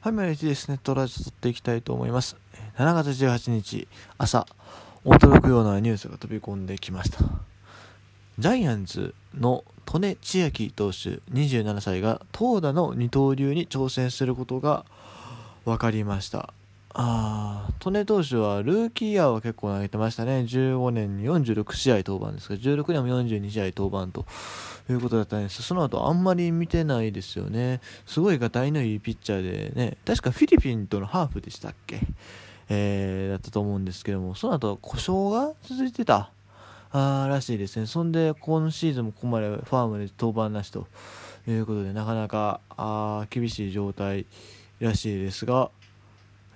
はい、毎日ですね、トラジオ撮っていきたいと思います。7月18日朝、驚くようなニュースが飛び込んできました。ジャイアンツの利根千秋投手27歳が投打の二刀流に挑戦することが分かりました。あー、利根投手はルーキーイヤーは結構投げてましたね。15年に46試合登板ですが、16年も42試合登板ということだったんですその後あんまり見てないですよね。すごいがたいのいいピッチャーでね、確かフィリピンとのハーフでしたっけ？えー、だったと思うんですけども、その後故障が続いてた。あらしいですね。そんで、今シーズンもここまでファームで登板なしということで、なかなかあ厳しい状態らしいですが、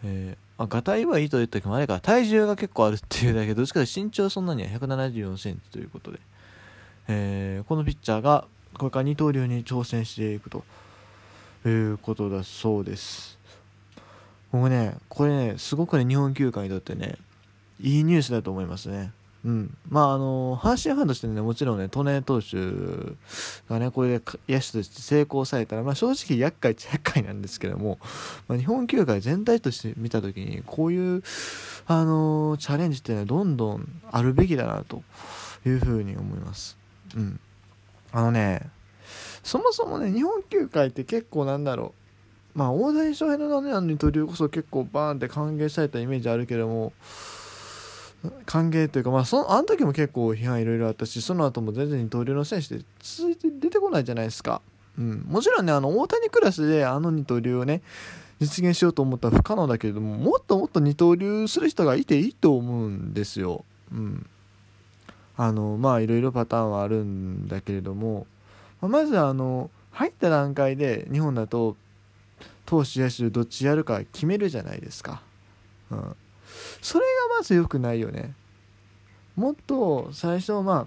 えー、あ、がたいはいいと言ったけどあれか、体重が結構あるっていうだけどっちかと身長そんなには174センチということで、えー、このピッチャーがこれから二刀流に挑戦していくということだそうです。僕ね、これね、すごくね、日本球界にとってね、いいニュースだと思いますね。うん。まあ、あの、阪神ファンとしてね、もちろんね、利根投手がね、これで野手として成功されたら、まあ、正直厄介っちゃ 厄介なんですけども、まあ、日本球界全体として見たときに、こういう、あの、チャレンジっていうのはどんどんあるべきだな、というふうに思います。うん。あのね、そもそもね、日本球界って結構なんだろう、まあ、大谷翔平のね、あの二刀流こそ結構バーンって歓迎されたイメージあるけども、歓迎というか、まあ、その、あの時も結構批判いろいろあったし、その後も全然二刀流の選手で続いて出てこないじゃないですか。うん。もちろんね、あの、大谷クラスであの二刀流をね、実現しようと思ったら不可能だけれども、もっともっと二刀流する人がいていいと思うんですよ。うん。あの、まあ、いろいろパターンはあるんだけれども、まあ、まずあの、入った段階で日本だと投手野手どっちやるか決めるじゃないですか。うん。それがまず良くないよね。もっと最初まあ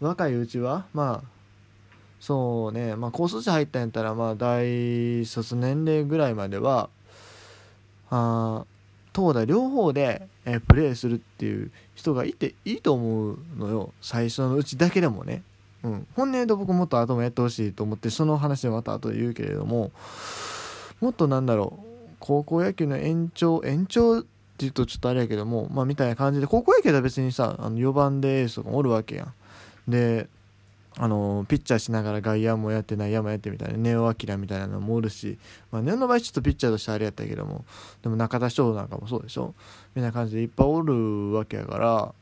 若いうちはまあそうねまあ高卒者入ったんやったらまあ大卒年齢ぐらいまではあ投打両方で、えプレーするっていう人がいていいと思うのよ最初のうちだけでもね。うん、本音で僕もっと後もやってほしいと思ってその話はまた後で言うけれどももっとなんだろう高校野球の延長延長って言うとちょっとあれやけどもまあみたいな感じで高校野球では別にさあの4番でエースとかおるわけやん。であのピッチャーしながら外野もやって内野もやってみたいなネオアキラみたいなのもおるし、まあ、ネオの場合ちょっとピッチャーとしてあれやったけどもでも中田翔なんかもそうでしょ？みたいな感じでいっぱいおるわけやか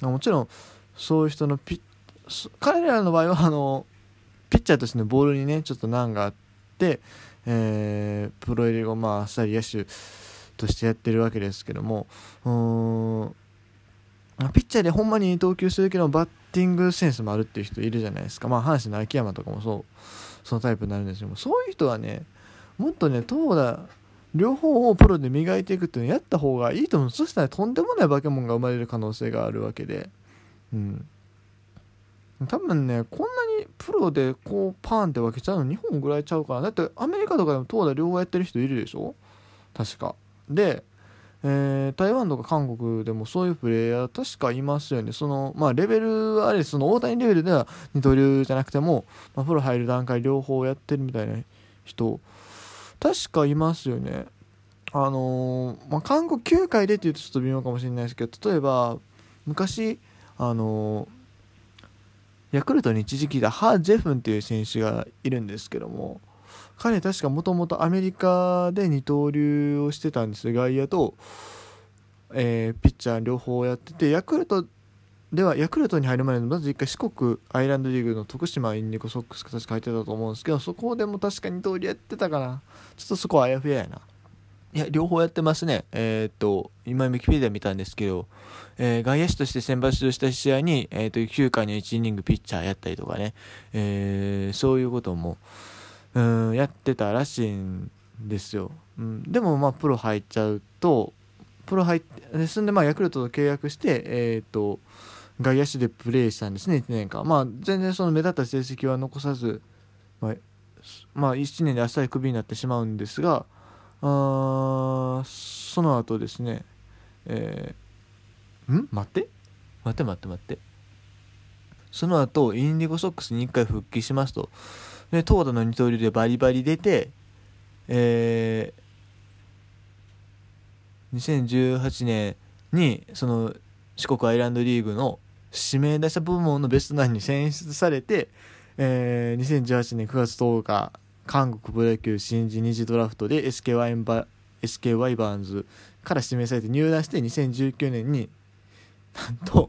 らもちろんそういう人のピ彼らの場合はあのピッチャーとしてのボールにねちょっと難があって、えー、プロ入り後まああっさり野手としてやってるわけですけどもピッチャーでほんまに投球するけどバッティングセンスもあるっていう人いるじゃないですか。まあ阪神の秋山とかもそうそのタイプになるんですけどもそういう人はねもっとね投打両方をプロで磨いていくっていうのをやった方がいいと思う。そしたらとんでもない化け物が生まれる可能性があるわけで。うん。多分ねこんなにプロでこうパーンって分けちゃうの日本ぐらいちゃうからだってアメリカとかでも投打両方やってる人いるでしょ？確か。で、えー、台湾とか韓国でもそういうプレイヤー確かいますよね。そのまあレベルあれその大谷レベルでは二刀流じゃなくても、まあ、プロ入る段階両方やってるみたいな人確かいますよね。あのー、まあ、韓国球界でっていうとちょっと微妙かもしれないですけど例えば昔あのーヤクルトに一時期だハ・ジェフンっていう選手がいるんですけども彼確かもともとアメリカで二刀流をしてたんです外野と、えー、ピッチャー両方やっててヤクルトではヤクルトに入る前にまず一回四国アイランドリーグの徳島インディゴソックスが確か入ってたと思うんですけどそこでも確か二刀流やってたかな。ちょっとそこはあやふややな。いや、両方やってますね。えー、っと、今、ウィキペディア見たんですけど、えー、外野手として先発出場した試合に、えー、っと、9回の1イニングピッチャーやったりとかね、えー、そういうことも、うん、やってたらしいんですよ。うん、でも、まあ、プロ入っちゃうと、プロ入って、そんで、まあ、ヤクルトと契約して、えー、と、外野手でプレーしたんですね、1年間。まあ、全然その目立った成績は残さず、まあ、まあ、1年であっさりクビになってしまうんですが、あその後ですねえー、ん？待って？待って待って待ってその後インディゴソックスに1回復帰しますとで投打の二刀流でバリバリ出てえー、2018年にその四国アイランドリーグの指名打者部門のベストナインに選出されて、えー、2018年9月10日韓国プロ野球新人二次ドラフトで SK ワイバ SK ワイバーンズから指名されて入団して2019年になんと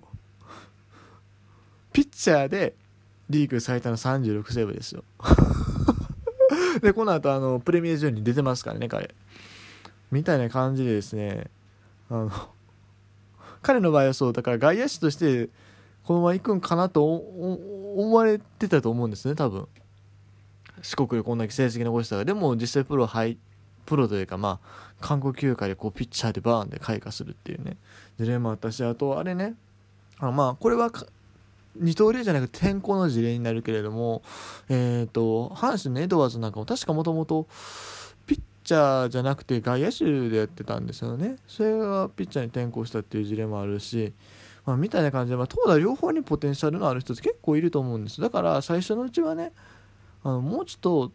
ピッチャーでリーグ最多の36セーブですよ。でこの後あのプレミア12に出てますからね彼。みたいな感じでですねあの 彼の場合はそうだから外野手としてこのまま行くんかなと思われてたと思うんですね多分。四国でこんだけ成績残したら。でも実際プロ入プロというかまあ韓国球界でこうピッチャーでバーンで開花するっていうね。事例もあったしあとあれね。あまあこれは二刀流じゃなくて天候の事例になるけれどもえっ、ー、と阪神のエドワーズなんかも確かもともとピッチャーじゃなくて外野手でやってたんですよね。それがピッチャーに転向したっていう事例もあるしまあ、みたいな感じで、まあ、投打両方にポテンシャルのある人って結構いると思うんです。だから最初のうちはねあのもうちょっと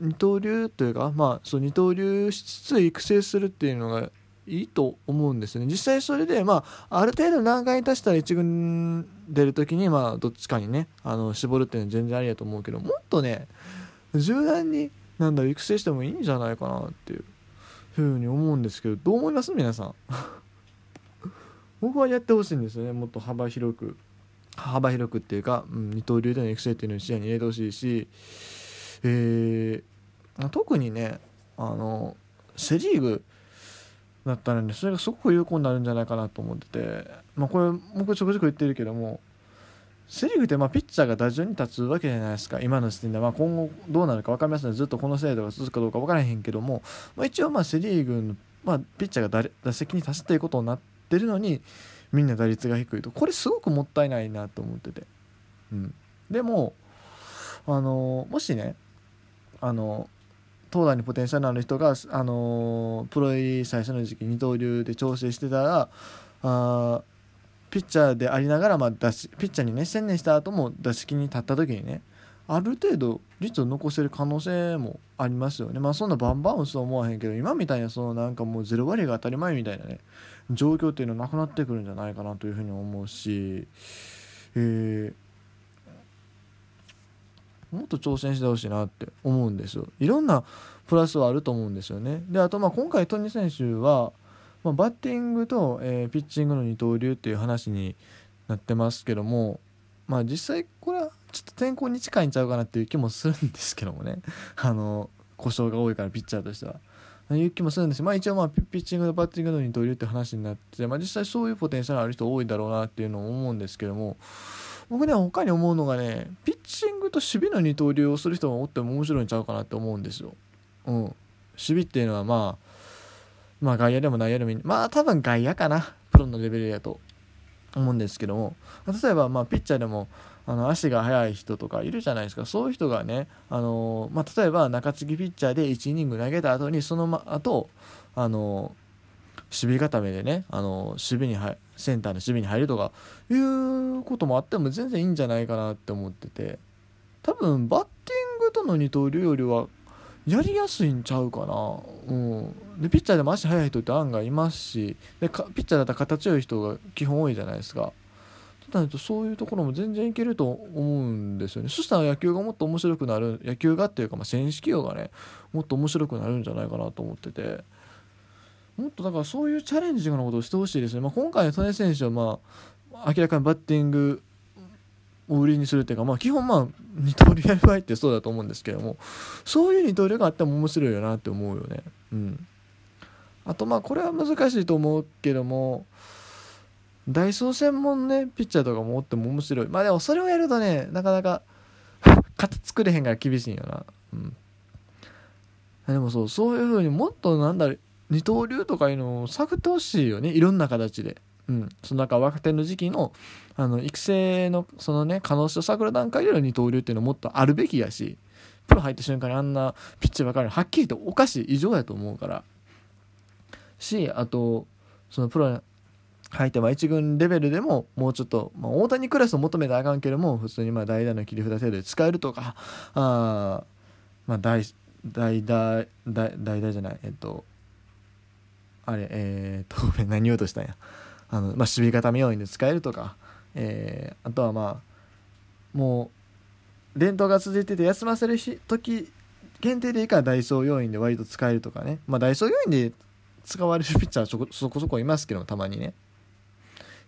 二刀流というか、まあ、そう二刀流しつつ育成するっていうのがいいと思うんですね。実際それで、まあ、ある程度何回に達したら1軍出る時に、まあ、どっちかにねあの絞るっていうのは全然ありだと思うけどもっとね柔軟になんだ育成してもいいんじゃないかなっていうふうに思うんですけどどう思います？皆さん。僕はやってほしいんですよね。もっと幅広く。幅広くっていうか、うん、二刀流での育成っていうのを視野に入れてほしいし、えー、特にねあのセ・リーグだったらねそれがすごく有効になるんじゃないかなと思ってて、まあ、これ僕ちょくちょく言ってるけどもセ・リーグってまあピッチャーが打順に立つわけじゃないですか今の時点で、ま、今後どうなるか分かりませんずっとこの制度が続くかどうか分からへんけども、まあ、一応まあセ・リーグの、まあ、ピッチャーが打席に立つということになってるのにみんな打率が低いと。これすごくもったいないなと思ってて、うん、でもあのもしねあの投打にポテンシャルのある人が、あのプロ入り最初の時期二刀流で調整してたらあピッチャーでありながら、まあ、出しピッチャーにね専念した後も打席に立った時にねある程度率を残せる可能性もありますよね。まあそんなバンバン打つと思わへんけど今みたいなそのなんかもう0割が当たり前みたいなね状況っていうのはなくなってくるんじゃないかなというふうに思うし、えー、もっと挑戦してほしいなって思うんですよ。いろんなプラスはあると思うんですよね。であとまあ今回トニー選手は、まあ、バッティングと、えー、ピッチングの二刀流っていう話になってますけどもまあ実際これはちょっと天候に近いんちゃうかなっていう気もするんですけどもね。あの故障が多いからピッチャーとしては。いう気もするんです。まあ一応まあピッチングとバッティングの二刀流って話になって、まあ、実際そういうポテンシャルある人多いだろうなっていうのを思うんですけども僕ね他に思うのがねピッチングと守備の二刀流をする人がおっても面白いんちゃうかなって思うんですよ。うん、守備っていうのはまあまあ外野でも内野でもいい。まあ多分外野かな。プロのレベルやと。思うんですけども。例えばまあピッチャーでもあの足が速い人とかいるじゃないですか。そういう人がね、あのまあ、例えば中継ぎピッチャーで1イニング投げた後にそのま後あの守備固めでね、あの守備にセンターの守備に入るとかいうこともあっても全然いいんじゃないかなって思ってて。多分バッティングとの二刀流よりはやりやすいんちゃうかな、うん、でピッチャーでも足速い人って案外いますしでピッチャーだったら形強い人が基本多いじゃないですか。なるとそういうところも全然いけると思うんですよね。そしたら野球がもっと面白くなる野球がっていうか、まあ、選手起用がねもっと面白くなるんじゃないかなと思ってて。もっとだからそういうチャレンジングなことをしてほしいですね、まあ、今回の利根選手はまあ明らかにバッティングを売りにするっていうか、まあ、基本まあ二刀流やる場合ってそうだと思うんですけどもそういう二刀流があっても面白いよなって思うよね。うん。あとまあこれは難しいと思うけどもダイソー専門ねピッチャーとかもおっても面白い。まあでもそれをやるとねなかなか 型作れへんから厳しいんよな。うん。でもそうそういう風にもっとなんだろう二刀流とかいうのを探ってほしいよねいろんな形で。うん。その中若手の時期のあの育成のそのね可能性を探る段階での二刀流っていうのはもっとあるべきやしプロ入った瞬間にあんなピッチばかりはっきりとおかしい異常やと思うから。しあとそのプロ入ってまあ1軍レベルでももうちょっと、まあ、大谷クラスを求めたらあかんけども普通にまあ代打の切り札程度で使えるとか。あ、まあ、代代打代打じゃない。えっとあれえー、っとごめん何言おうとしたんや。あの、まあ、守備固め要員で使えるとか、えー、あとはまあもう伝統が続いてて休ませる時限定でいいからダイソー要員で割と使えるとかね。まあダイソー要員で使われる ピッチャーはそこそこいますけどたまにね。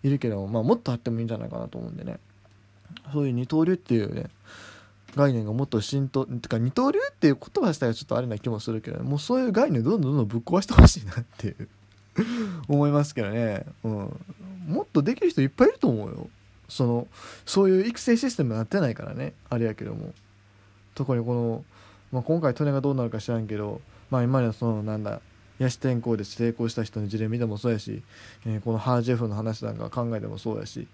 いるけど、まあ、もっとあってもいいんじゃないかなと思うんでね。そういう二刀流っていうね。概念がもっと浸透てか二刀流っていう言葉自体はちょっとあれな気もするけど、もうそういう概念どんどんどんどんぶっ壊してほしいなっていう。思いますけどね、うん、もっとできる人いっぱいいると思うよ。そのそういう育成システムになってないからね。あれやけども。特にこの、まあ、今回利根がどうなるか知らんけど、まあ、今までのそのなんだ野手転向で成功した人の事例見てもそうやし、えー、このハージェフの話なんか考えてもそうやし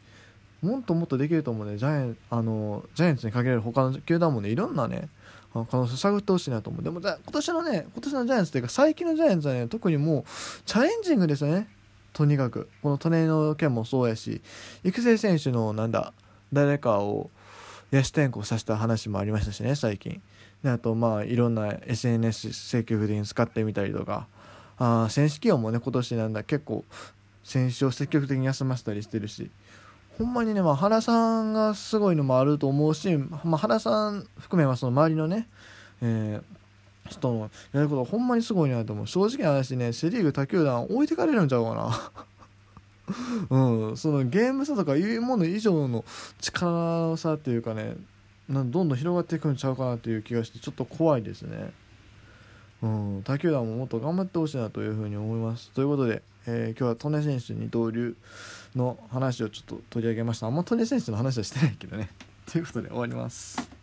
もっともっとできると思うね。ジャイアンあのジャイアンツに限られる他の球団もねいろんなね可能性探ってほしいなと思う。でも今年のね今年のジャイアンツというか最近のジャイアンツはね特にもうチャレンジングですよね。とにかく。このトネの件もそうやし育成選手のなんだ誰かを野手転向させた話もありましたしね最近。であとまあいろんな SNS 積極的に使ってみたりとかあ選手起用もね今年なんだ結構選手を積極的に休ませたりしてるし。ほんまにね、まあ、原さんがすごいのもあると思うし、まあ、原さん含めはその周りのね、えー、人のやることほんまにすごいなと思う正直な話ねセ・リーグ他球団置いてかれるんちゃうかな うん、そのゲーム差とかいうもの以上の力の差っていうかねどんどん広がっていくんちゃうかなっていう気がしてちょっと怖いですね。うん、他球団ももっと頑張ってほしいなというふうに思います。ということで、えー、今日は利根選手二刀流の話をちょっと取り上げました。あんま利根選手の話はしてないけどね。ということで終わります。